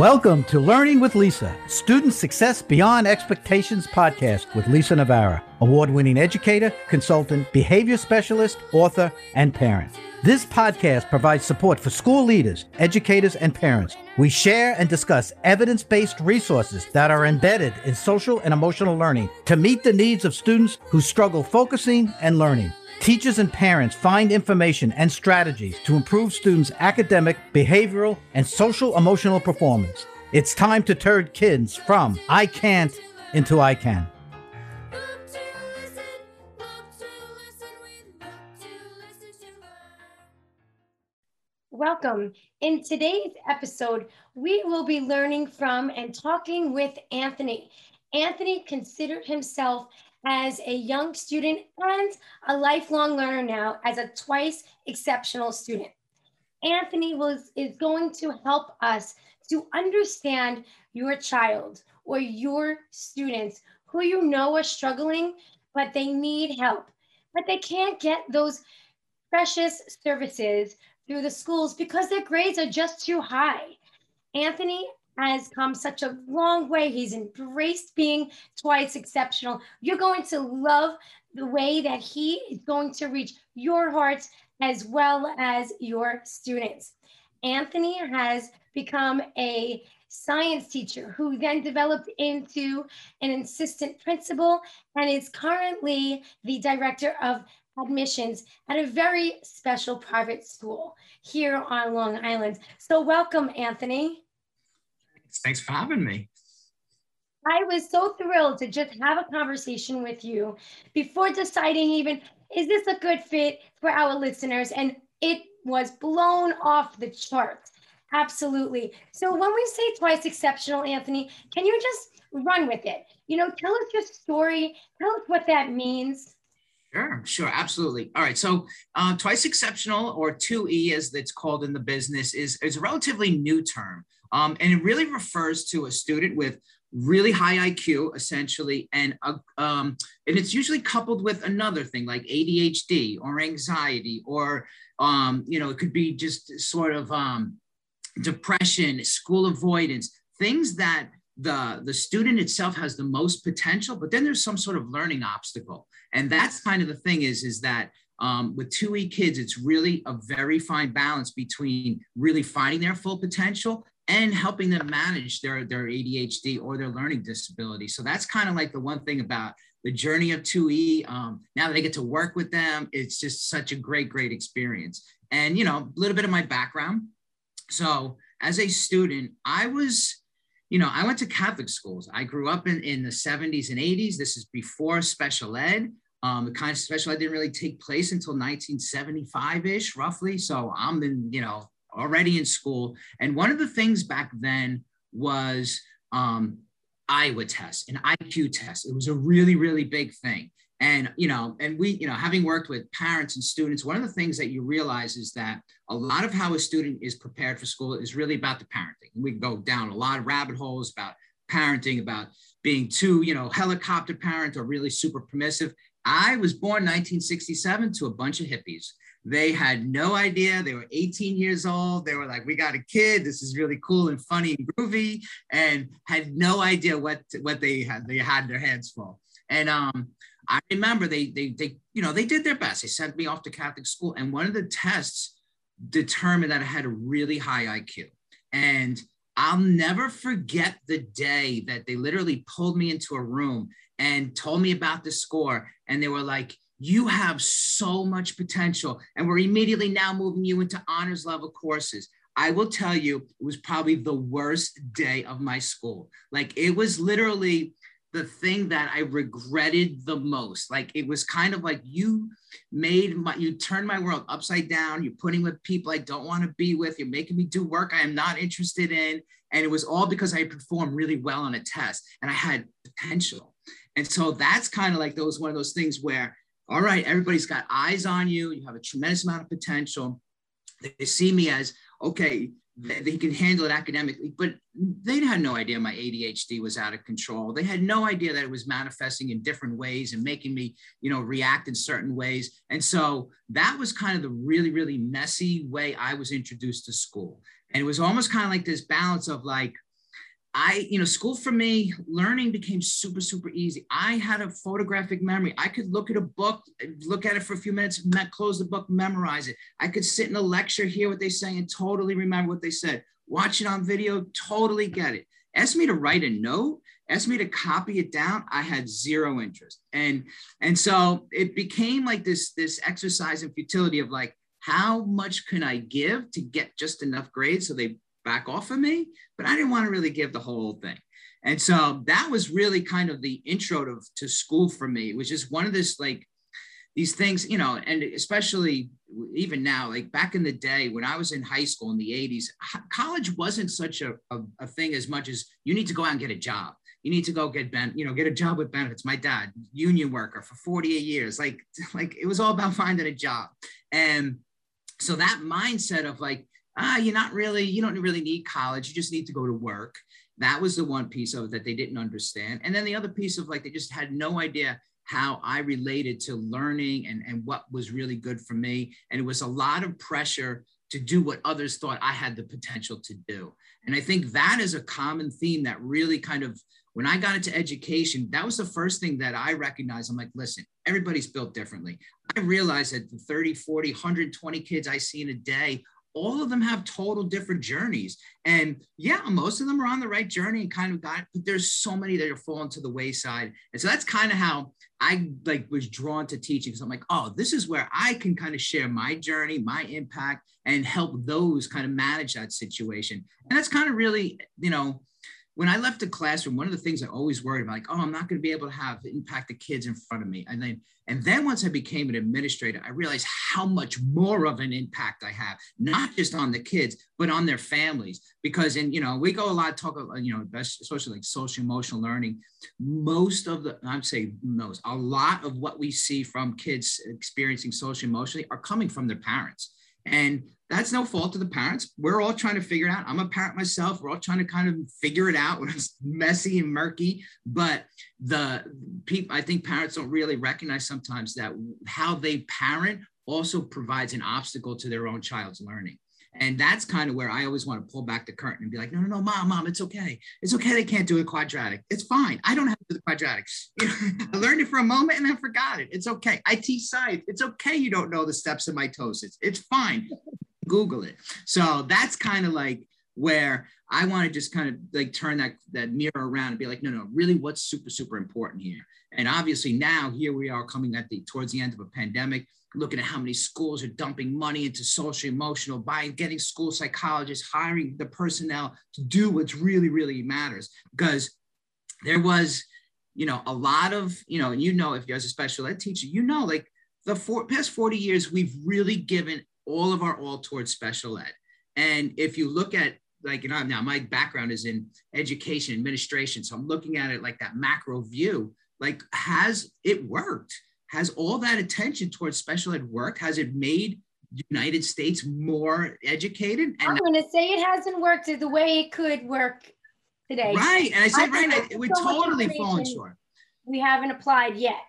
Welcome to Learning with Lisa, Student Success Beyond Expectations podcast with Lisa Navarra, award winning educator, consultant, behavior specialist, author, and parent. This podcast provides support for school leaders, educators, and parents. We share and discuss evidence based resources that are embedded in social and emotional learning to meet the needs of students who struggle focusing and learning. Teachers and parents find information and strategies to improve students' academic, behavioral, and social emotional performance. It's time to turn kids from I can't into I can. Welcome. In today's episode, we will be learning from and talking with Anthony. Anthony considered himself as a young student and a lifelong learner now as a twice exceptional student. Anthony was, is going to help us to understand your child or your students who you know are struggling, but they need help, but they can't get those precious services through the schools because their grades are just too high. Anthony has come such a long way. He's embraced being twice exceptional. You're going to love the way that he is going to reach your hearts as well as your students. Anthony has become a science teacher who then developed into an assistant principal and is currently the director of admissions at a very special private school here on Long Island. So welcome, Anthony. Thanks for having me. I was so thrilled to just have a conversation with you before deciding even is this a good fit for our listeners and it was blown off the charts. Absolutely. So when we say twice exceptional, Anthony, can you just run with it? You know, tell us your story, tell us what that means. Sure, sure, absolutely. All right, so uh, twice exceptional, or 2E as it's called in the business, is, is a relatively new term. Um, and it really refers to a student with really high IQ, essentially, and uh, um, and it's usually coupled with another thing like ADHD or anxiety, or um, you know, it could be just sort of um, depression, school avoidance, things that the the student itself has the most potential, but then there's some sort of learning obstacle, and that's kind of the thing is is that um, with 2E kids, it's really a very fine balance between really finding their full potential and helping them manage their, their ADHD or their learning disability. So that's kind of like the one thing about the journey of 2E. Um, now that I get to work with them, it's just such a great, great experience. And, you know, a little bit of my background. So as a student, I was, you know, I went to Catholic schools. I grew up in, in the 70s and 80s. This is before special ed. Um, the kind of special ed didn't really take place until 1975 ish, roughly. So I'm in, you know, already in school. And one of the things back then was um, Iowa test, an IQ test. It was a really, really big thing. And, you know, and we, you know, having worked with parents and students, one of the things that you realize is that a lot of how a student is prepared for school is really about the parenting. We go down a lot of rabbit holes about parenting, about being too, you know, helicopter parent or really super permissive. I was born 1967 to a bunch of hippies. They had no idea. They were 18 years old. They were like, "We got a kid. This is really cool and funny and groovy," and had no idea what what they had. They had their hands full. And um, I remember they they they you know they did their best. They sent me off to Catholic school, and one of the tests determined that I had a really high IQ. And I'll never forget the day that they literally pulled me into a room and told me about the score. And they were like, you have so much potential. And we're immediately now moving you into honors level courses. I will tell you, it was probably the worst day of my school. Like it was literally the thing that I regretted the most. Like it was kind of like you made my, you turned my world upside down. You're putting with people I don't want to be with. You're making me do work I am not interested in. And it was all because I performed really well on a test and I had potential. And so that's kind of like those one of those things where all right, everybody's got eyes on you. You have a tremendous amount of potential. They see me as, okay, they can handle it academically, but they had no idea my ADHD was out of control. They had no idea that it was manifesting in different ways and making me, you know, react in certain ways. And so that was kind of the really, really messy way I was introduced to school. And it was almost kind of like this balance of like, I, you know, school for me, learning became super, super easy. I had a photographic memory. I could look at a book, look at it for a few minutes, close the book, memorize it. I could sit in a lecture, hear what they say, and totally remember what they said. Watch it on video, totally get it. Ask me to write a note, ask me to copy it down. I had zero interest. And and so it became like this, this exercise in futility of like, how much can I give to get just enough grades so they back off of me, but I didn't want to really give the whole thing. And so that was really kind of the intro to, to school for me, It was just one of this like these things, you know, and especially even now, like back in the day when I was in high school in the 80s, college wasn't such a, a, a thing as much as you need to go out and get a job. You need to go get ben, you know, get a job with benefits. My dad, union worker for 48 years, like, like it was all about finding a job. And so that mindset of like, ah, you're not really, you don't really need college. You just need to go to work. That was the one piece of it that they didn't understand. And then the other piece of like, they just had no idea how I related to learning and, and what was really good for me. And it was a lot of pressure to do what others thought I had the potential to do. And I think that is a common theme that really kind of, when I got into education, that was the first thing that I recognized. I'm like, listen, everybody's built differently. I realized that the 30, 40, 120 kids I see in a day all of them have total different journeys. And yeah, most of them are on the right journey and kind of got but there's so many that are falling to the wayside. And so that's kind of how I like was drawn to teaching. So I'm like, oh, this is where I can kind of share my journey, my impact, and help those kind of manage that situation. And that's kind of really, you know, when I left the classroom, one of the things I always worried about, like, oh, I'm not going to be able to have impact the kids in front of me. And then, and then once I became an administrator, I realized how much more of an impact I have, not just on the kids, but on their families. Because, and you know, we go a lot talk about, you know, especially like social emotional learning. Most of the, I'm saying most, a lot of what we see from kids experiencing social emotionally are coming from their parents. And that's no fault of the parents. We're all trying to figure it out. I'm a parent myself. We're all trying to kind of figure it out when it's messy and murky. But the people, I think parents don't really recognize sometimes that how they parent also provides an obstacle to their own child's learning. And that's kind of where I always want to pull back the curtain and be like, no, no, no, mom, mom, it's okay. It's okay. They can't do a quadratic. It's fine. I don't have to do the quadratic. You know, I learned it for a moment and then forgot it. It's okay. I teach science. It's okay. You don't know the steps of mitosis. It's fine. Google it. So that's kind of like where I want to just kind of like turn that that mirror around and be like, no, no, really, what's super super important here? And obviously now here we are coming at the towards the end of a pandemic, looking at how many schools are dumping money into social emotional, buying, getting school psychologists, hiring the personnel to do what's really really matters because there was you know a lot of you know and you know if you're as a special ed teacher you know like the four, past 40 years we've really given all of our all towards special ed. And if you look at like, you know, now my background is in education administration. So I'm looking at it like that macro view, like has it worked? Has all that attention towards special ed work? Has it made United States more educated? And I'm going to say it hasn't worked the way it could work today. Right. And I said, I right, it would so totally fallen short. We haven't applied yet.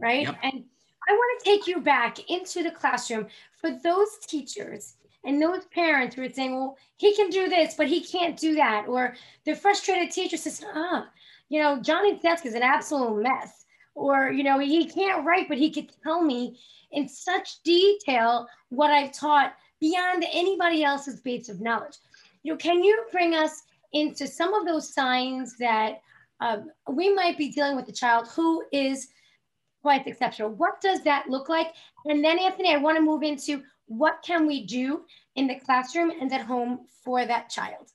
Right. Yep. And I want to take you back into the classroom for those teachers and those parents who are saying, well, he can do this, but he can't do that. Or the frustrated teacher says, ah, you know, Johnny's desk is an absolute mess. Or, you know, he can't write, but he could tell me in such detail what I've taught beyond anybody else's base of knowledge. You know, can you bring us into some of those signs that uh, we might be dealing with a child who is quite exceptional. What does that look like? And then, Anthony, I want to move into what can we do in the classroom and at home for that child?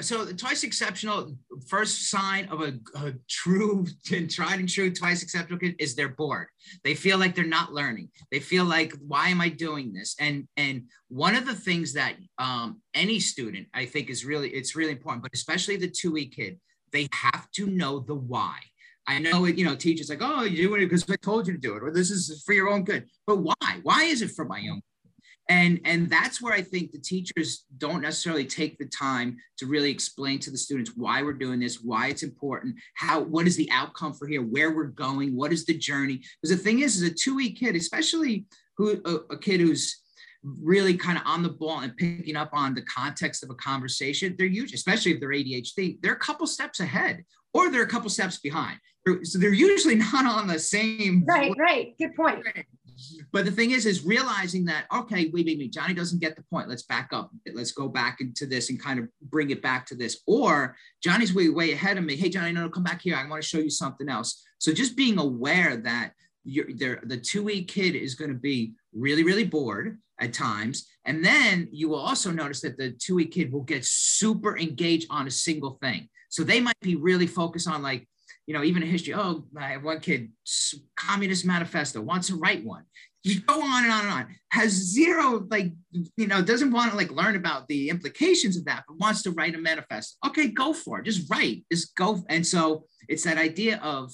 So twice exceptional, first sign of a, a true, tried and true twice exceptional kid is they're bored. They feel like they're not learning. They feel like, why am I doing this? And and one of the things that um, any student I think is really it's really important, but especially the 2E kid, they have to know the why. I know it, you know, teachers like, oh, you're doing it because I told you to do it, or this is for your own good. But why? Why is it for my own? And and that's where I think the teachers don't necessarily take the time to really explain to the students why we're doing this, why it's important, how what is the outcome for here, where we're going, what is the journey. Because the thing is, is a 2E kid, especially who a, a kid who's really kind of on the ball and picking up on the context of a conversation, they're usually, especially if they're ADHD, they're a couple steps ahead or they're a couple steps behind. So they're usually not on the same. Right, right. Good point. But the thing is, is realizing that, okay, wait, wait, wait, Johnny doesn't get the point. Let's back up. Let's go back into this and kind of bring it back to this. Or Johnny's way, way ahead of me. Hey, Johnny, no, no, come back here. I want to show you something else. So just being aware that you're there, the 2E kid is going to be really, really bored at times. And then you will also notice that the 2E kid will get super engaged on a single thing. So they might be really focused on like, you know, even history. Oh, I have one kid, Communist Manifesto, wants to write one. You go on and on and on. Has zero, like, you know, doesn't want to like learn about the implications of that, but wants to write a manifesto. Okay, go for it. Just write. Just go. And so it's that idea of,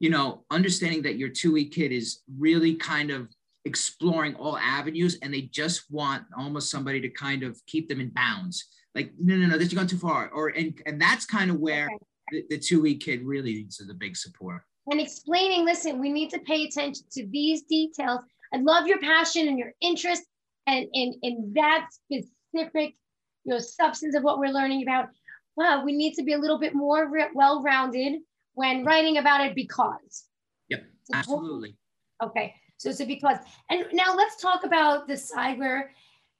you know, understanding that your 2E kid is really kind of exploring all avenues and they just want almost somebody to kind of keep them in bounds. Like, no, no, no, this is going too far. Or and and that's kind of where okay. The, the 2E kid really needs the big support. And explaining, listen, we need to pay attention to these details. I love your passion and your interest and in, in that specific you know substance of what we're learning about. Wow, we need to be a little bit more well-rounded when writing about it because. Yep, absolutely. Okay. So it's a because. And now let's talk about the side where,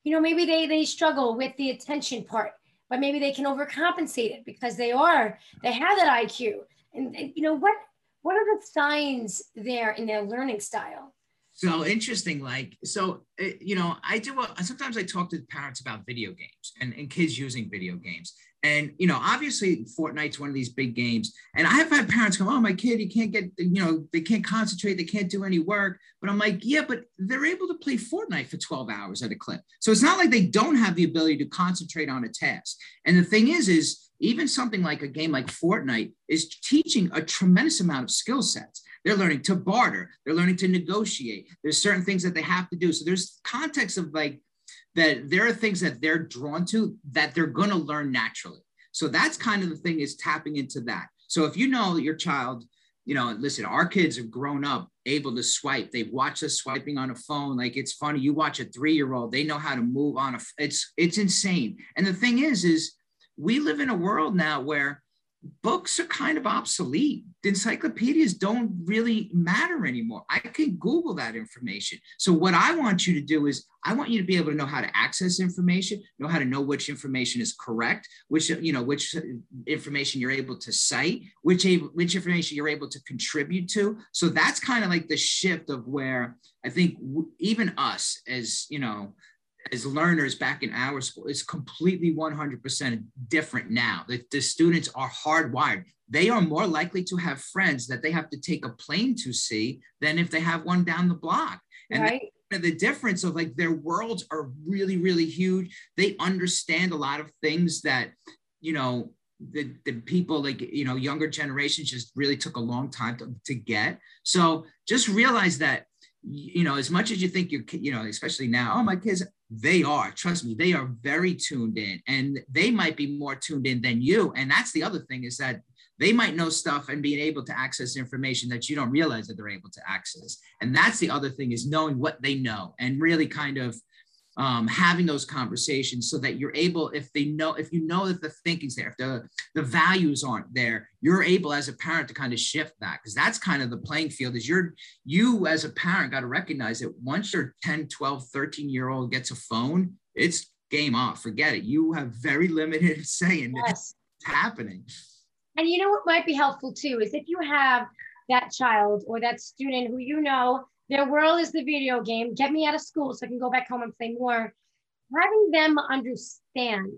you know, maybe they they struggle with the attention part, but maybe they can overcompensate it because they are they have that IQ. And, and you know what what are the signs there in their learning style? So interesting, like so, eh, you know, I do. A, sometimes I talk to parents about video games and, and kids using video games, and you know, obviously, Fortnite's one of these big games. And I have had parents come, "Oh, my kid, he can't get, you know, they can't concentrate, they can't do any work." But I'm like, "Yeah, but they're able to play Fortnite for 12 hours at a clip, so it's not like they don't have the ability to concentrate on a task." And the thing is, is even something like a game like Fortnite is teaching a tremendous amount of skill sets. They're learning to barter, they're learning to negotiate. There's certain things that they have to do. So there's context of like that there are things that they're drawn to that they're going to learn naturally. So that's kind of the thing is tapping into that. So if you know your child, you know, listen, our kids have grown up able to swipe. They've watched us swiping on a phone. Like it's funny. You watch a three-year-old, they know how to move on a. It's it's insane. And the thing is, is we live in a world now where books are kind of obsolete. Encyclopedias don't really matter anymore. I can Google that information. So what I want you to do is I want you to be able to know how to access information, know how to know which information is correct, which you know which information you're able to cite, which which information you're able to contribute to. So that's kind of like the shift of where I think even us as you know as learners back in our school is completely 100% different now. The, the students are hardwired. They are more likely to have friends that they have to take a plane to see than if they have one down the block. And right. the difference of like their worlds are really, really huge. They understand a lot of things that, you know, the, the people like you know younger generations just really took a long time to, to get so just realize that you know as much as you think you're, you know especially now oh my kids they are trust me they are very tuned in and they might be more tuned in than you and that's the other thing is that they might know stuff and being able to access information that you don't realize that they're able to access and that's the other thing is knowing what they know and really kind of um, having those conversations so that you're able, if they know, if you know that the thinking's there, if the, the values aren't there, you're able as a parent to kind of shift that because that's kind of the playing field is you're, you as a parent got to recognize that once your 10, 12, 13 year old gets a phone, it's game off. Forget it. You have very limited say in yes. happening. And you know what might be helpful too is if you have that child or that student who you know their world is the video game. Get me out of school so I can go back home and play more. Having them understand,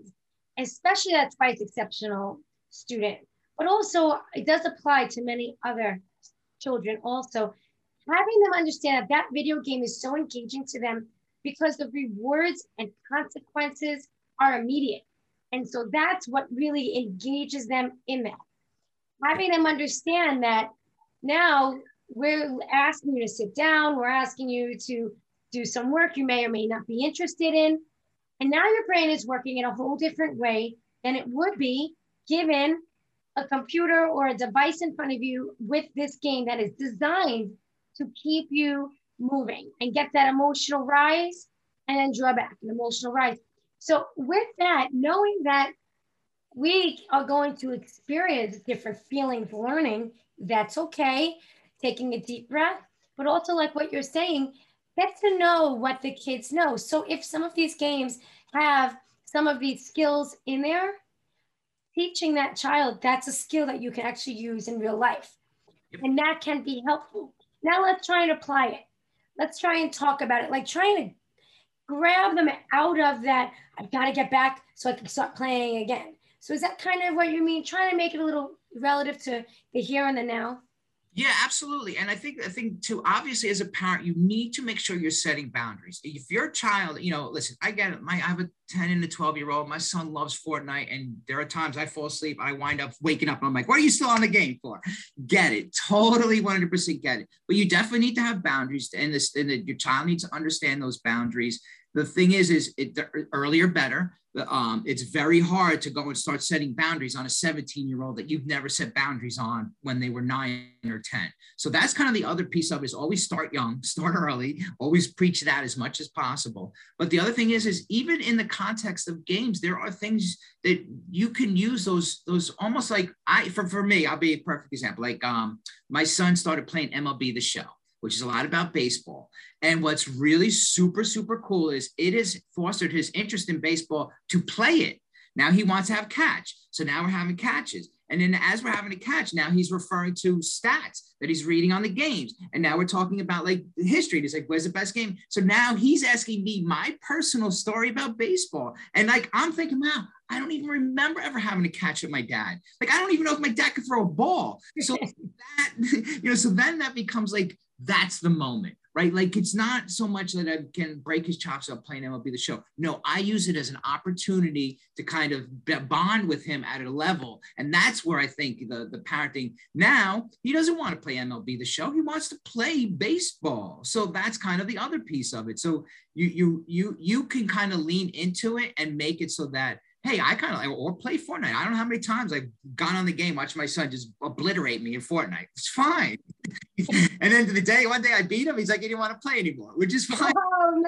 especially that twice exceptional student, but also it does apply to many other children also. Having them understand that that video game is so engaging to them because the rewards and consequences are immediate. And so that's what really engages them in that. Having them understand that now we're asking you to sit down, we're asking you to do some work you may or may not be interested in. And now your brain is working in a whole different way than it would be given a computer or a device in front of you with this game that is designed to keep you moving and get that emotional rise and drawback and emotional rise. So with that, knowing that we are going to experience different feelings learning, that's okay. Taking a deep breath, but also like what you're saying, get to know what the kids know. So if some of these games have some of these skills in there, teaching that child that's a skill that you can actually use in real life. And that can be helpful. Now let's try and apply it. Let's try and talk about it. Like trying to grab them out of that, I've got to get back so I can start playing again. So is that kind of what you mean? Trying to make it a little relative to the here and the now? Yeah, absolutely. And I think I think too, obviously as a parent, you need to make sure you're setting boundaries. If your child, you know, listen, I get it. My I have a 10 and a 12 year old. My son loves Fortnite. And there are times I fall asleep, I wind up waking up. and I'm like, what are you still on the game for? Get it. Totally 100% get it. But you definitely need to have boundaries. And this and your child needs to understand those boundaries the thing is, is it earlier better. Um, it's very hard to go and start setting boundaries on a 17 year old that you've never set boundaries on when they were nine or 10. So that's kind of the other piece of it is always start young, start early, always preach that as much as possible. But the other thing is, is even in the context of games, there are things that you can use those, those almost like I, for, for me, I'll be a perfect example. Like um, my son started playing MLB The Show which is a lot about baseball. And what's really super, super cool is it has fostered his interest in baseball to play it. Now he wants to have catch. So now we're having catches. And then as we're having a catch, now he's referring to stats that he's reading on the games. And now we're talking about like history. He's like, where's the best game? So now he's asking me my personal story about baseball. And like, I'm thinking, wow, I don't even remember ever having a catch with my dad. Like, I don't even know if my dad could throw a ball. So that, you know, so then that becomes like that's the moment, right? Like it's not so much that I can break his chops up playing MLB the show. No, I use it as an opportunity to kind of bond with him at a level. And that's where I think the, the parenting now, he doesn't want to play MLB the show. He wants to play baseball. So that's kind of the other piece of it. So you you you you can kind of lean into it and make it so that hey, I kind of like, or play Fortnite. I don't know how many times I've gone on the game, watched my son just obliterate me in Fortnite. It's fine. and then to the day, one day I beat him, he's like, he didn't want to play anymore, which is fine. Oh,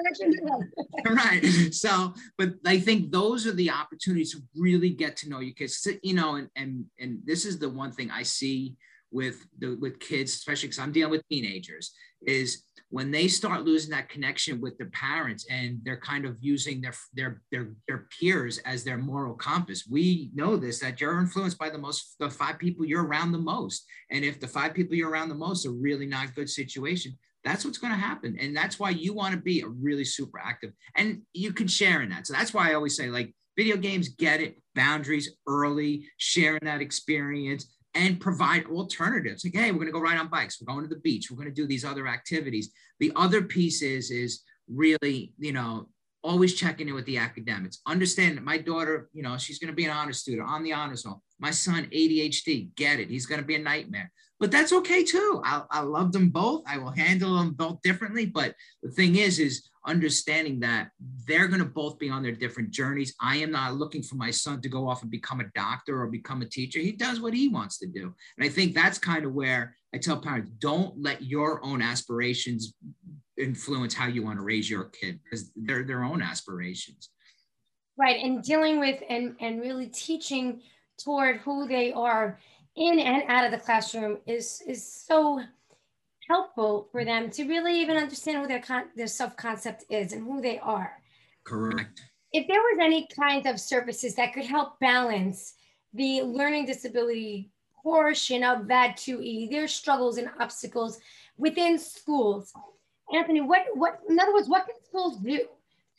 right. So, but I think those are the opportunities to really get to know your kids, you know, and, and, and this is the one thing I see with the, with kids, especially because I'm dealing with teenagers is when they start losing that connection with their parents and they're kind of using their their their, their peers as their moral compass we know this that you're influenced by the most the five people you're around the most. And if the five people you're around the most are really not good situation that's what's going to happen. And that's why you want to be a really super active. And you can share in that. So that's why i always say like video games get it boundaries early sharing that experience and provide alternatives. Like, hey, we're going to go ride on bikes. We're going to the beach. We're going to do these other activities. The other piece is, is really, you know, always checking in with the academics. Understand that my daughter, you know, she's going to be an honor student on the honors roll. My son, ADHD, get it. He's going to be a nightmare but that's okay too. I, I love them both. I will handle them both differently. But the thing is, is understanding that they're going to both be on their different journeys. I am not looking for my son to go off and become a doctor or become a teacher. He does what he wants to do. And I think that's kind of where I tell parents don't let your own aspirations influence how you want to raise your kid because they're their own aspirations. Right. And dealing with and, and really teaching toward who they are in and out of the classroom is is so helpful for them to really even understand who their con- their self concept is and who they are. Correct. If there was any kind of services that could help balance the learning disability portion of that 2E, their struggles and obstacles within schools, Anthony, what what in other words, what can schools do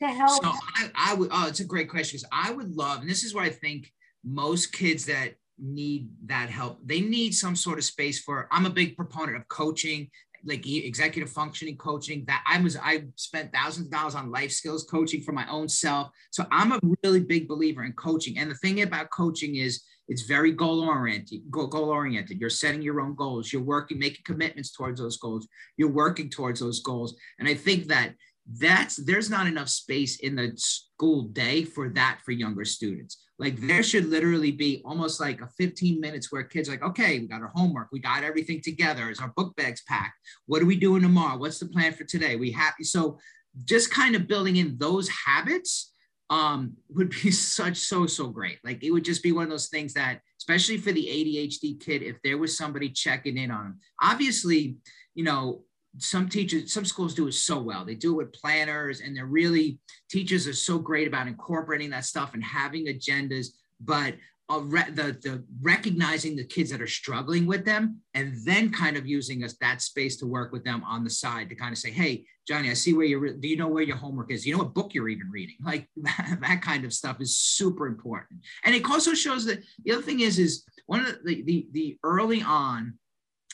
to help? So I, I would. Oh, it's a great question because I would love, and this is where I think most kids that need that help. They need some sort of space for. I'm a big proponent of coaching, like executive functioning coaching. That I was, I spent thousands of dollars on life skills coaching for my own self. So I'm a really big believer in coaching. And the thing about coaching is it's very goal oriented goal oriented. You're setting your own goals. You're working making commitments towards those goals. You're working towards those goals. And i think that that's there's not enough space in the school day for that for younger students. Like there should literally be almost like a 15 minutes where kids like okay we got our homework. We got everything together. Is our book bags packed? What are we doing tomorrow? What's the plan for today? We happy so just kind of building in those habits um, would be such so so great. Like it would just be one of those things that, especially for the ADHD kid, if there was somebody checking in on them. Obviously, you know, some teachers, some schools do it so well. They do it with planners, and they're really teachers are so great about incorporating that stuff and having agendas. But re- the the recognizing the kids that are struggling with them, and then kind of using us that space to work with them on the side to kind of say, "Hey, Johnny, I see where you're. Do you know where your homework is? Do you know what book you're even reading? Like that, that kind of stuff is super important. And it also shows that the other thing is is one of the the, the early on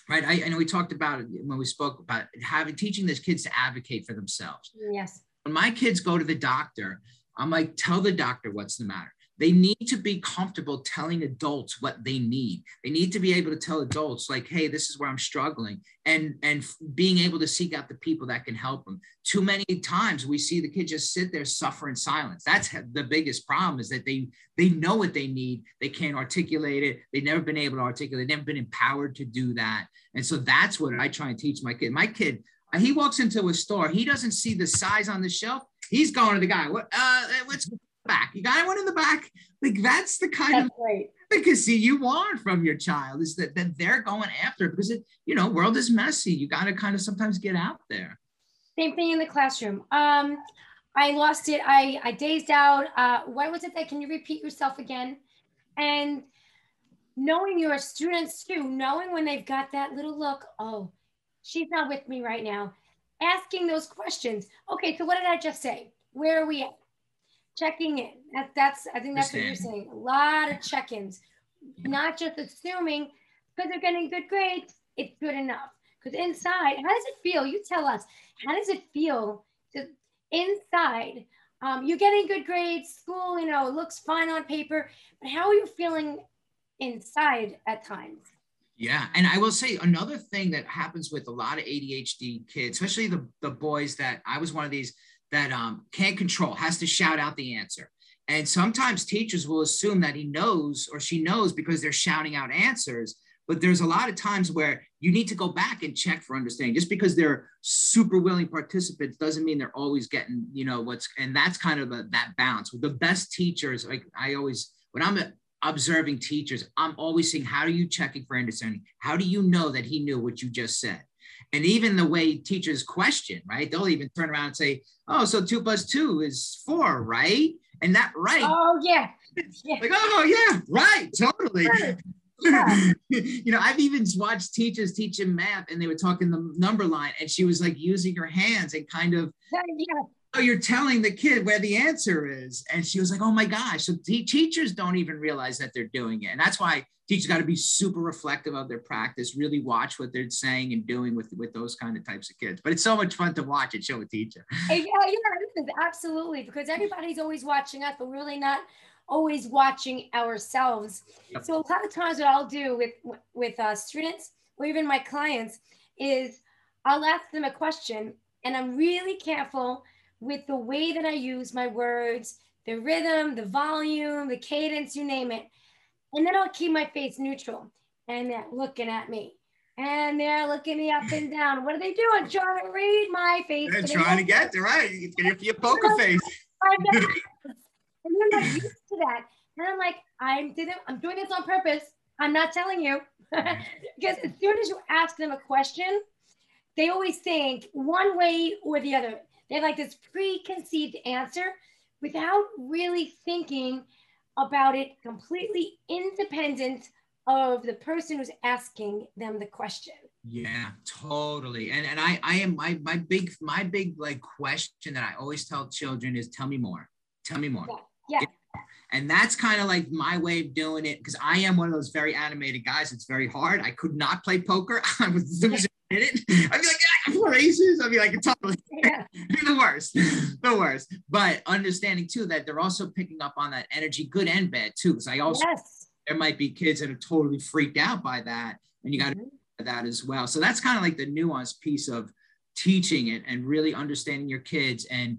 right? I, I, know we talked about it when we spoke about having teaching these kids to advocate for themselves. Yes. When my kids go to the doctor, I'm like, tell the doctor what's the matter. They need to be comfortable telling adults what they need. They need to be able to tell adults, like, hey, this is where I'm struggling, and and being able to seek out the people that can help them. Too many times we see the kids just sit there, suffer in silence. That's the biggest problem is that they they know what they need, they can't articulate it. They've never been able to articulate. They've never been empowered to do that. And so that's what I try and teach my kid. My kid, he walks into a store, he doesn't see the size on the shelf. He's going to the guy. What? Uh, what's back. You got one in the back. Like that's the kind that's of great. efficacy you want from your child is that, that they're going after it because it, you know, world is messy. You got to kind of sometimes get out there. Same thing in the classroom. Um, I lost it. I, I dazed out. Uh, what was it that, can you repeat yourself again? And knowing your students too, knowing when they've got that little look, oh, she's not with me right now. Asking those questions. Okay, so what did I just say? Where are we at? Checking in. That, that's I think that's what you're saying. A lot of check-ins, not just assuming because they're getting good grades, it's good enough. Because inside, how does it feel? You tell us. How does it feel to inside? Um, you're getting good grades, school, you know, looks fine on paper, but how are you feeling inside at times? Yeah, and I will say another thing that happens with a lot of ADHD kids, especially the, the boys that I was one of these that um, can't control, has to shout out the answer. And sometimes teachers will assume that he knows or she knows because they're shouting out answers. But there's a lot of times where you need to go back and check for understanding. Just because they're super willing participants doesn't mean they're always getting, you know, what's, and that's kind of a, that balance. With the best teachers, like I always, when I'm observing teachers, I'm always saying, how are you checking for understanding? How do you know that he knew what you just said? And even the way teachers question, right? They'll even turn around and say, oh, so two plus two is four, right? And that right. Oh, yeah. yeah. Like, oh, yeah, right, totally. Yeah. you know, I've even watched teachers teaching math and they were talking the number line and she was like using her hands and kind of yeah you're telling the kid where the answer is. And she was like, oh my gosh. So t- teachers don't even realize that they're doing it. And that's why teachers got to be super reflective of their practice, really watch what they're saying and doing with, with those kind of types of kids. But it's so much fun to watch and show a teacher. Yeah, yeah, absolutely. Because everybody's always watching us, but we're really not always watching ourselves. Yep. So a lot of times what I'll do with, with uh, students or even my clients is I'll ask them a question and I'm really careful with the way that I use my words, the rhythm, the volume, the cadence, you name it. And then I'll keep my face neutral and they're looking at me. And they're looking me up and down. What are they doing? Trying to read my face. They're trying to get there, right? It's gonna be a poker face. and they're not used to that. And I'm like, I'm I'm doing this on purpose. I'm not telling you. because as soon as you ask them a question, they always think one way or the other. They have like this preconceived answer without really thinking about it completely independent of the person who's asking them the question. Yeah, totally. And and I I am my my big my big like question that I always tell children is tell me more. Tell me more. Yeah. yeah. And that's kind of like my way of doing it because I am one of those very animated guys. It's very hard. I could not play poker. I was losing it. I'd be like, yeah, races. I'd be like, totally yeah. the worst, the worst. But understanding too that they're also picking up on that energy, good and bad too. Because I also yes. there might be kids that are totally freaked out by that, and you got to mm-hmm. that as well. So that's kind of like the nuanced piece of teaching it and really understanding your kids and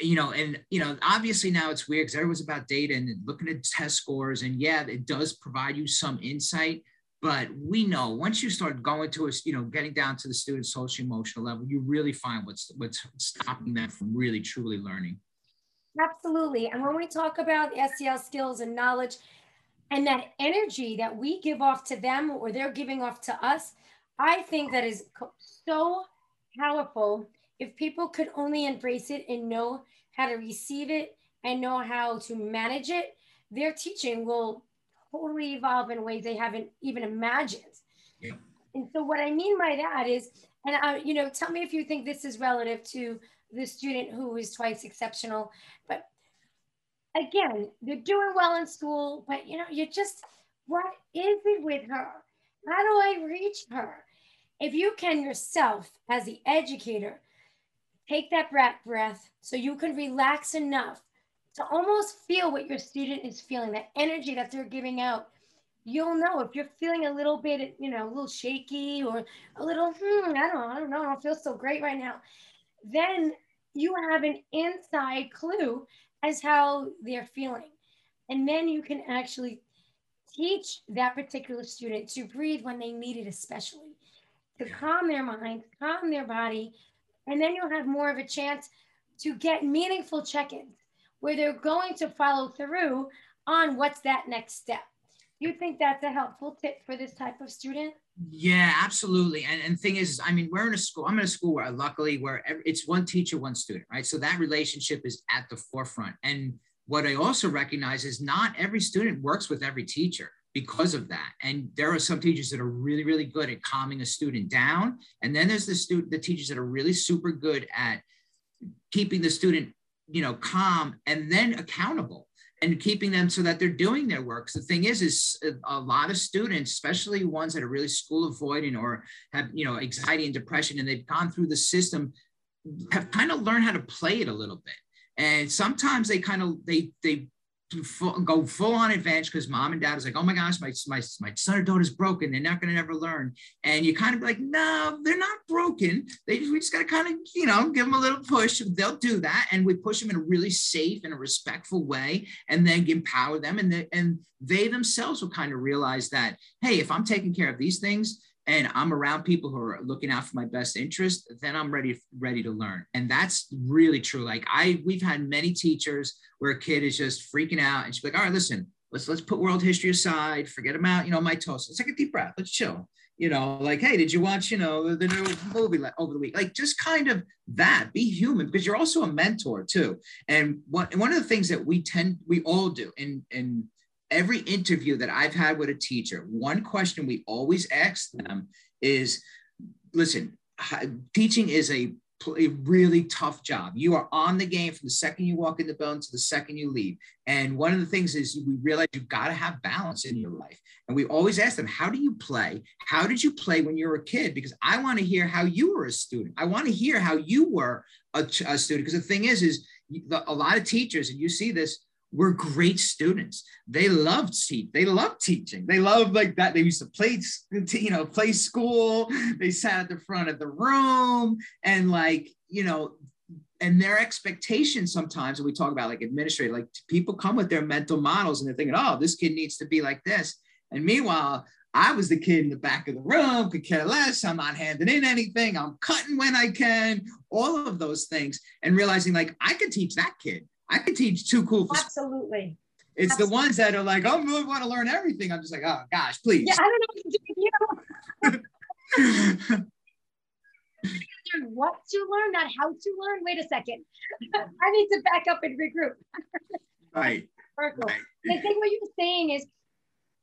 you know and you know obviously now it's weird because everyone's about data and looking at test scores and yeah it does provide you some insight but we know once you start going to us, you know, getting down to the student social emotional level, you really find what's what's stopping them from really truly learning. Absolutely. And when we talk about SEL skills and knowledge and that energy that we give off to them or they're giving off to us, I think that is so powerful if people could only embrace it and know how to receive it and know how to manage it, their teaching will totally evolve in ways they haven't even imagined. Yeah. And so what I mean by that is, and I, you know, tell me if you think this is relative to the student who is twice exceptional, but again, they're doing well in school, but you know, you're just, what is it with her? How do I reach her? If you can yourself, as the educator, take that breath, breath so you can relax enough to almost feel what your student is feeling, that energy that they're giving out. You'll know if you're feeling a little bit, you know, a little shaky or a little, hmm, I don't know, I don't know, I don't feel so great right now. Then you have an inside clue as how they're feeling. And then you can actually teach that particular student to breathe when they need it, especially to calm their mind, calm their body. And then you'll have more of a chance to get meaningful check ins where they're going to follow through on what's that next step. You think that's a helpful tip for this type of student? Yeah, absolutely. And and thing is, I mean, we're in a school. I'm in a school where luckily where it's one teacher, one student, right? So that relationship is at the forefront. And what I also recognize is not every student works with every teacher because of that. And there are some teachers that are really, really good at calming a student down. And then there's the student, the teachers that are really super good at keeping the student you know, calm and then accountable and keeping them so that they're doing their work. The thing is, is uh, a lot of students, especially ones that are really school avoiding or have, you know, anxiety and depression, and they've gone through the system, have kind of learned how to play it a little bit. And sometimes they kind of they they full, go full on advance because mom and dad is like, oh my gosh, my, my, my son or daughter's broken. They're not going to ever learn. And you kind of be like, no, they're not broken. They just, we just got to kind of, you know, give them a little push. They'll do that. And we push them in a really safe and a respectful way and then empower them. And, and they themselves will kind of realize that, hey, if I'm taking care of these things, and I'm around people who are looking out for my best interest, then I'm ready ready to learn. And that's really true. Like I we've had many teachers where a kid is just freaking out and she's like, all right, listen, let's let's put world history aside, forget about, you know, mitosis. Let's take a deep breath. Let's chill. You know, like, hey, did you watch, you know, the new movie over the week? Like just kind of that, be human because you're also a mentor too. And one, one of the things that we tend, we all do in, in every interview that I've had with a teacher, one question we always ask mm-hmm. them is listen, teaching is a, a really tough job. You are on the game from the second you walk in the building to the second you leave. And one of the things is we realize you've got to have balance in your life. And we always ask them, how do you play? How did you play when you were a kid? Because I want to hear how you were a student. I want to hear how you were a, a student. Because the thing is, is a lot of teachers, and you see this, were great students. They loved teach. They loved teaching. They loved like that. They used to play, you know, play school. They sat at the front of the room and like, you know, and their expectations sometimes when we talk about like administrative, like people come with their mental models and they're thinking, oh, this kid needs to be like this. And meanwhile, I was the kid in the back of the room, could care less. I'm not handing in anything. I'm cutting when I can, all of those things, and realizing like I could teach that kid. I could teach too cool. For Absolutely. It's Absolutely. the ones that are like, oh, I want to learn everything. I'm just like, oh gosh, please. Yeah, I don't know what to do. You. what to learn, not how to learn. Wait a second. I need to back up and regroup. right. right. I think what you're saying is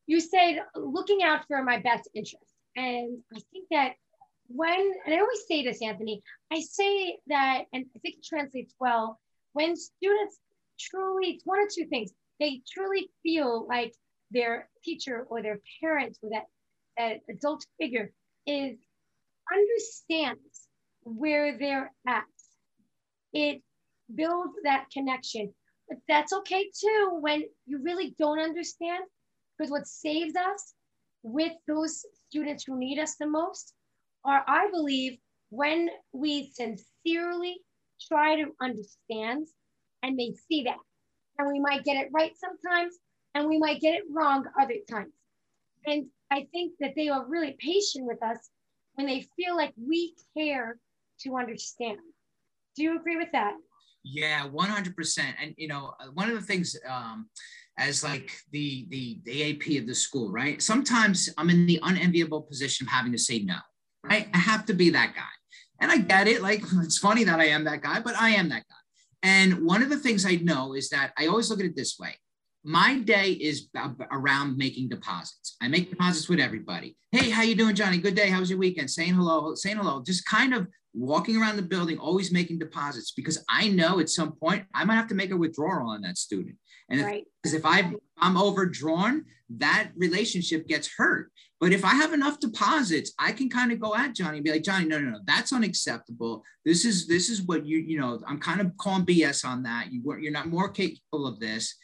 you said looking out for my best interest. And I think that when, and I always say this, Anthony, I say that, and I think it translates well when students truly, it's one or two things, they truly feel like their teacher or their parent or that, that adult figure is understands where they're at. It builds that connection. But that's okay too when you really don't understand, because what saves us with those students who need us the most are, I believe, when we sincerely try to understand and they see that. And we might get it right sometimes and we might get it wrong other times. And I think that they are really patient with us when they feel like we care to understand. Do you agree with that? Yeah, 100%. And, you know, one of the things, um, as like the, the the AP of the school, right? Sometimes I'm in the unenviable position of having to say no, right? I have to be that guy. And I get it. Like, it's funny that I am that guy, but I am that guy. And one of the things I know is that I always look at it this way my day is around making deposits. I make deposits with everybody. Hey, how you doing, Johnny? Good day. How was your weekend? Saying hello, saying hello. Just kind of walking around the building, always making deposits because I know at some point I might have to make a withdrawal on that student. And because if, if I I'm overdrawn, that relationship gets hurt. But if I have enough deposits, I can kind of go at Johnny and be like, Johnny, no, no, no, that's unacceptable. This is this is what you you know. I'm kind of calling BS on that. You weren't you're not more capable of this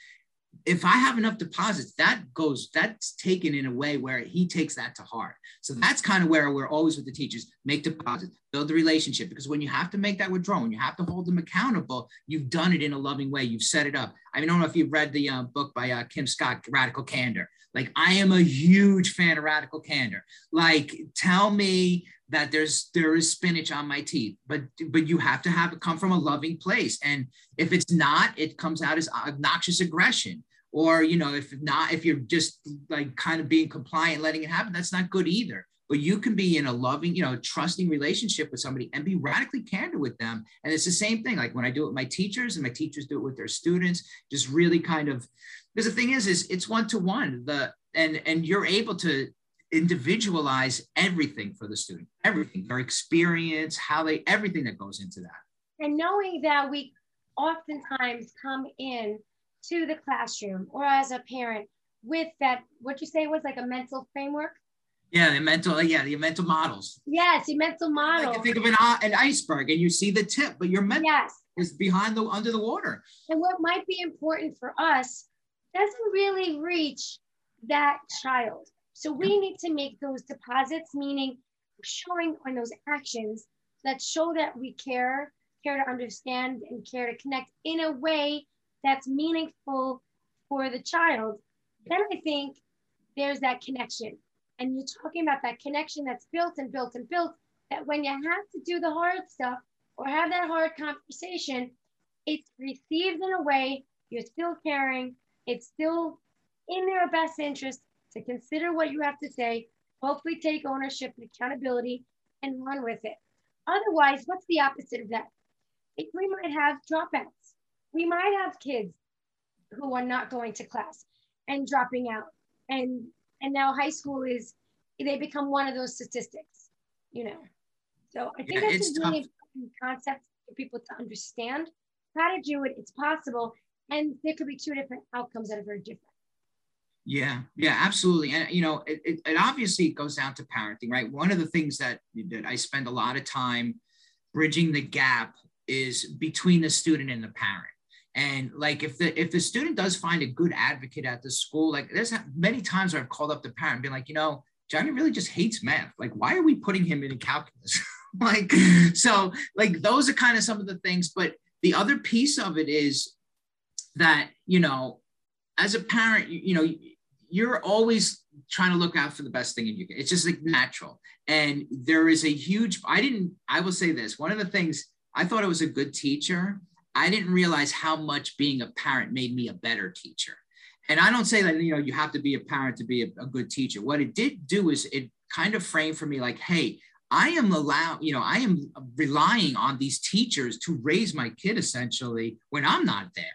if I have enough deposits, that goes, that's taken in a way where he takes that to heart. So that's kind of where we're always with the teachers make deposits, build the relationship. Because when you have to make that withdrawal, when you have to hold them accountable, you've done it in a loving way. You've set it up. I, mean, I don't know if you've read the uh, book by uh, Kim Scott, Radical Candor. Like, I am a huge fan of Radical Candor. Like, tell me that there's there is spinach on my teeth but but you have to have it come from a loving place and if it's not it comes out as obnoxious aggression or you know if not if you're just like kind of being compliant letting it happen that's not good either but you can be in a loving you know trusting relationship with somebody and be radically candid with them. And it's the same thing like when i do it with my teachers and my teachers do it with their students just really kind of because the thing is is it's one to one the and and you're able to individualize everything for the student everything their experience how they everything that goes into that. And knowing that we oftentimes come in to the classroom or as a parent with that what you say was like a mental framework yeah the mental yeah the mental models. Yes the mental model like think of an, uh, an iceberg and you see the tip but your mental yes. is behind the under the water. And what might be important for us doesn't really reach that child. So we need to make those deposits meaning showing on those actions that show that we care care to understand and care to connect in a way that's meaningful for the child, then I think there's that connection. And you're talking about that connection that's built and built and built, that when you have to do the hard stuff or have that hard conversation, it's received in a way you're still caring, it's still in their best interest to consider what you have to say, hopefully take ownership and accountability and run with it. Otherwise, what's the opposite of that? We might have dropouts we might have kids who are not going to class and dropping out and and now high school is they become one of those statistics you know? So i think yeah, that's a really important concept for people to understand how to do it. It's possible and there could be two different outcomes that are very different. Yeah, yeah, absolutely. And you know, it, it, it, obviously goes down to parenting, right? One of the things that, that I spend a lot of time bridging the gap is between the student and the parent and like if the if the student does find a good advocate at the school like there's many times where i've called up the parent and been like you know johnny really just hates math. Like why are we putting him in calculus? Like so like those are kind of some of the things but the other piece of it is that you know as a parent you, you know you're always trying to look out for the best thing in you. It's just like natural. And there is a huge i didn't i will say this one of the things i thought it was a good teacher I didn't realize how much being a parent made me a better teacher. And I don't say that, you know, you have to be a parent to be a, a good teacher. What it did do is it kind of framed for me like, hey, I am allowed, you know, I am relying on these teachers to raise my kid essentially when I'm not there.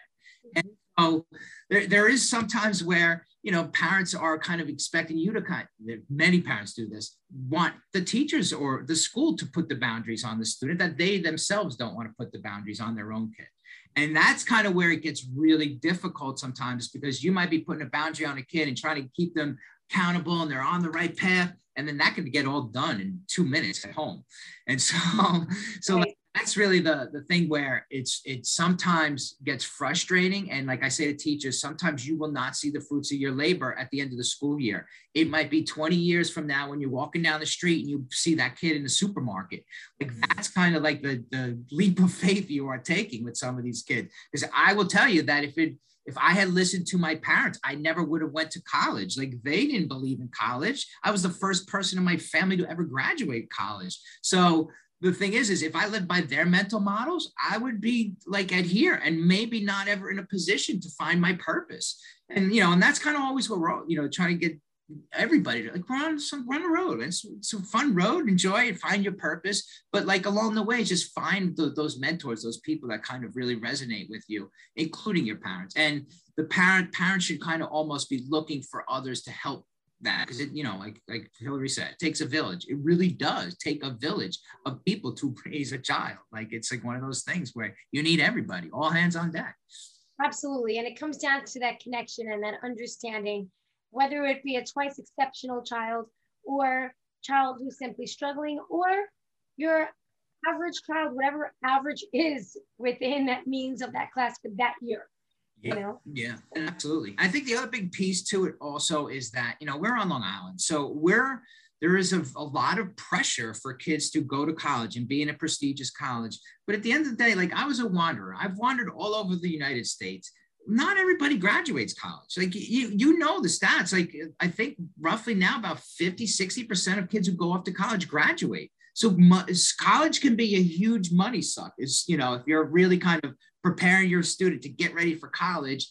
And so there, there is sometimes where, you know, parents are kind of expecting you to kind of, many parents do this, want the teachers or the school to put the boundaries on the student that they themselves don't want to put the boundaries on their own kid. And that's kind of where it gets really difficult sometimes because you might be putting a boundary on a kid and trying to keep them accountable and they're on the right path. And then that can get all done in two minutes at home. And so, so right that's really the the thing where it's it sometimes gets frustrating and like i say to teachers sometimes you will not see the fruits of your labor at the end of the school year it might be 20 years from now when you're walking down the street and you see that kid in the supermarket like mm-hmm. that's kind of like the the leap of faith you are taking with some of these kids because i will tell you that if it if I had listened to my parents, I never would have went to college. Like they didn't believe in college. I was the first person in my family to ever graduate college. So the thing is, is if I lived by their mental models, I would be like at here and maybe not ever in a position to find my purpose. And you know, and that's kind of always what we're, you know, trying to get everybody to like run some run a road. It's, it's a fun road, enjoy it, find your purpose. But like along the way, just find the, those mentors, those people that kind of really resonate with you, including your parents. And the parent parents should kind of almost be looking for others to help that because it you know like like hillary said takes a village. It really does take a village of people to raise a child. Like it's like one of those things where you need everybody all hands on deck. Absolutely. And it comes down to that connection and that understanding whether it be a twice exceptional child or child who's simply struggling or your average child whatever average is within that means of that class for that year yeah, you know? yeah, absolutely. I think the other big piece to it also is that you know we're on Long Island, so we're there is a, a, lot of pressure for kids to go to college and be in a prestigious college. But at the end of the day, like I was a wanderer. I've wandered all over the United States. Not everybody graduates college. Like you, you know the stats. Like I think roughly now about 50, 60% of kids who go off to college graduate. So college can be a huge money suck. Is you know if you're really kind of preparing your student to get ready for college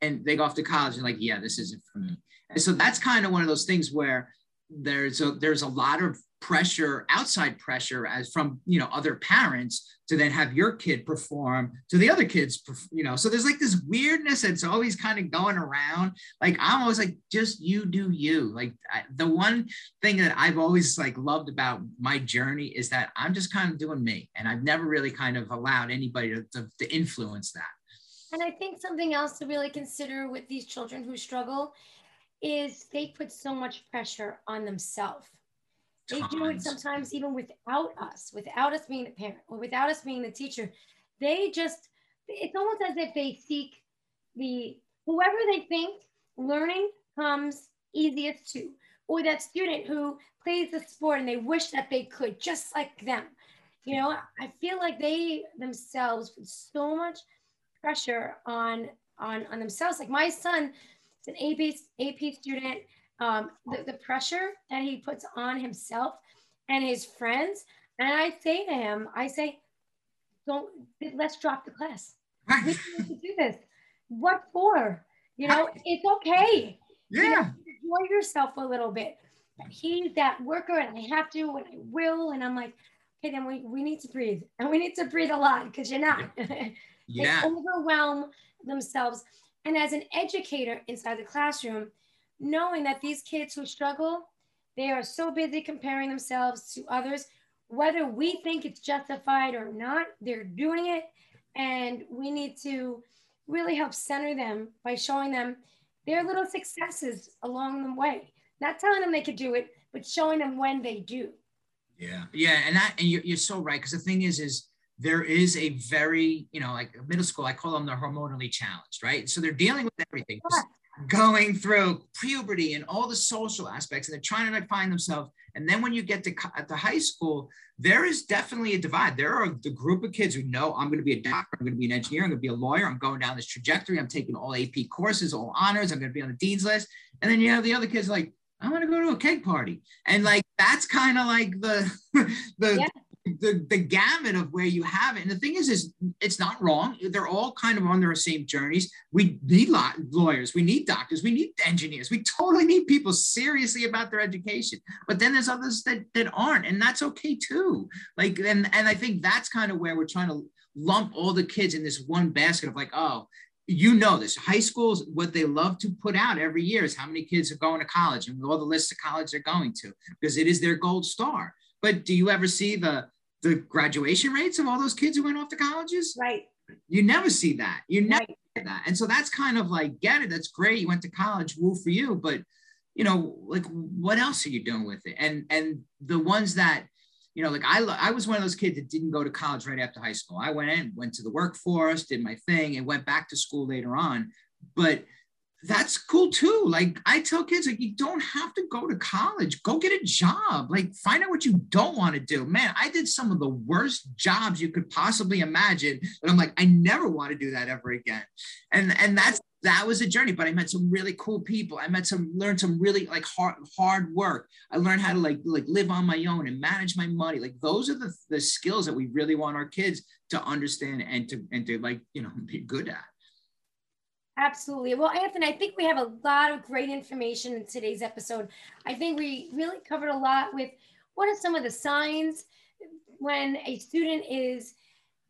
and they go off to college and like yeah this isn't for me and so that's kind of one of those things where there's a there's a lot of pressure outside pressure as from you know other parents to then have your kid perform to the other kids you know. So there's like this weirdness that's always kind of going around. Like i'm always like just you do you. Like I, the one thing that i've always like loved about my journey is that i'm just kind of doing me and i've never really kind of allowed anybody to, to, to influence that. And i think something else to really consider with these children who struggle is they put so much pressure on themselves they do it sometimes even without us, without us being the parent or without us being the teacher. They just, it's almost as if they seek the, whoever they think learning comes easiest to, or that student who plays the sport and they wish that they could, just like them. You know, I feel like they themselves put so much pressure on on on themselves. Like my son is an AP AP student um, the, the pressure that he puts on himself and his friends. And I say to him, I say, don't, let's drop the class. We need to do this. What for? You know, it's okay. Yeah. You know, enjoy yourself a little bit. But he's that worker and I have to and I will. And I'm like, okay, then we, we need to breathe. And we need to breathe a lot because you're not. Yeah. they overwhelm themselves. And as an educator inside the classroom, knowing that these kids who struggle, they are so busy comparing themselves to others, whether we think it's justified or not, they're doing it. And we need to really help center them by showing them their little successes along the way. Not telling them they could do it, but showing them when they do. Yeah, yeah, and that and you're, you're so right because the thing is, is there is a very you know like middle school. I call them the hormonally challenged, right? So they're dealing with everything. Yeah going through puberty and all the social aspects and they're trying to find themselves. And then when you get to at the high school there is definitely a divide. There are the group of kids who know i'm going to be a doctor i'm going to be an engineer i'm going to be a lawyer i'm going down this trajectory i'm taking all ap courses all honors i'm going to be on the dean's list. And then you have the other kids like i want to go to a cake party. And like that's kind of like the the yeah the, the gamut of where you have it. And the thing is, is it's not wrong. They're all kind of on their same journeys. We need lawyers, we need doctors, we need engineers. We totally need people seriously about their education. But then there's others that, that aren't, and that's okay too. Like, and, and I think that's kind of where we're trying to lump all the kids in this one basket of like, oh, you know this high schools what they love to put out every year is how many kids are going to college and all the lists of college they're going to because it is their gold star but do you ever see the the graduation rates of all those kids who went off to colleges. Right. You never see that. You never right. see that. And so that's kind of like, get it. That's great. You went to college, woo for you. But you know, like what else are you doing with it? And and the ones that, you know, like I, I was one of those kids that didn't go to college right after high school. I went in, went to the workforce, did my thing, and went back to school later on. But that's cool too. Like I tell kids, like you don't have to go to college. Go get a job. Like find out what you don't want to do. Man, I did some of the worst jobs you could possibly imagine. and I'm like, I never want to do that ever again. And and that's that was a journey. But I met some really cool people. I met some, learned some really like hard hard work. I learned how to like like live on my own and manage my money. Like those are the the skills that we really want our kids to understand and to and to like you know be good at. Absolutely. Well, Anthony, I think we have a lot of great information in today's episode. I think we really covered a lot with what are some of the signs when a student is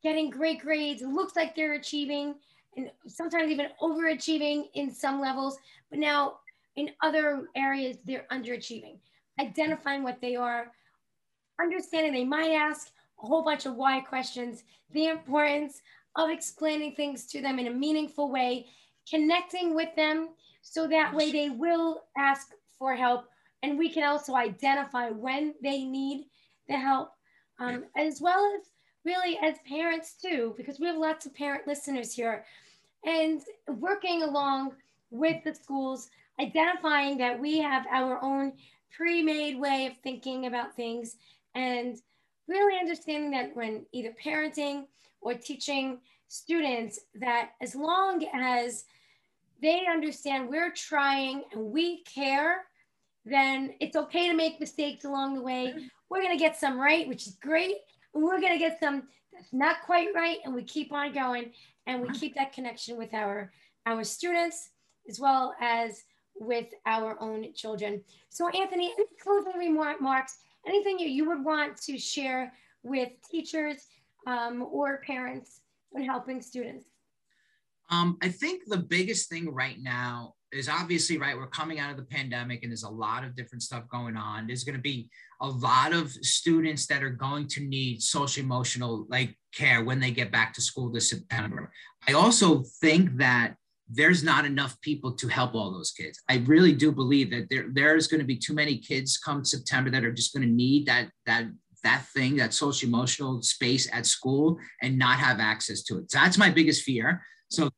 getting great grades, looks like they're achieving, and sometimes even overachieving in some levels, but now in other areas, they're underachieving. Identifying what they are, understanding they might ask a whole bunch of why questions, the importance of explaining things to them in a meaningful way connecting with them so that way they will ask for help. And we can also identify when they need the help um, as well as really as parents too because we have lots of parent listeners here. And working along with the schools identifying that we have our own pre-made way of thinking about things and really understanding that when either parenting or teaching students that as long as they understand we're trying and we care, then it's okay to make mistakes along the way. We're going to get some right, which is great. And we're going to get some that's not quite right. And we keep on going and we keep that connection with our, our students as well as with our own children. So, Anthony, any closing remarks, anything you, you would want to share with teachers um, or parents when helping students? Um, I think the biggest thing right now is obviously right. We're coming out of the pandemic, and there's a lot of different stuff going on. There's going to be a lot of students that are going to need social emotional like care when they get back to school this September. I also think that there's not enough people to help all those kids. I really do believe that there there's going to be too many kids come September that are just going to need that that that thing, that social emotional space at school and not have access to it. So that's my biggest fear. So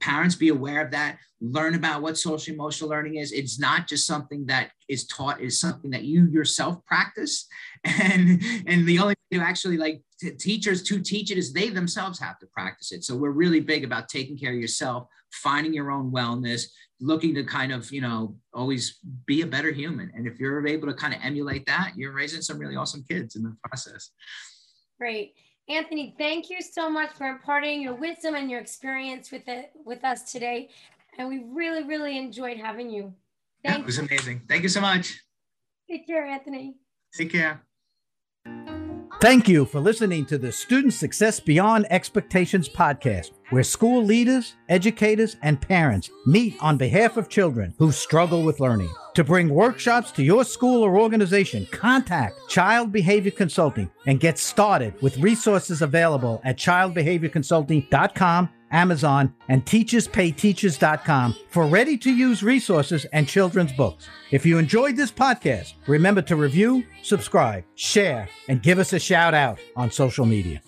parents be aware of that, learn about what social emotional learning is. It's not just something that is taught, is something that you yourself practice. And and the only to actually like t- teachers to teach it is they themselves have to practice it. So we're really big about taking care of yourself, finding your own wellness, looking to kind of, you know, always be a better human. And if you're able to kind of emulate that, you're raising some really awesome kids in the process. Great. Anthony, thank you so much for imparting your wisdom and your experience with it with us today. And we really, really enjoyed having you. Thank yeah, it was amazing. Thank you so much. Take care, Anthony. Take care. Thank you for listening to the Student Success Beyond Expectations podcast, where school leaders, educators, and parents meet on behalf of children who struggle with learning. To bring workshops to your school or organization, contact Child Behavior Consulting and get started with resources available at childbehaviorconsulting.com Amazon, and teacherspayteachers.com for ready to use resources and children's books. If you enjoyed this podcast, remember to review, subscribe, share, and give us a shout out on social media.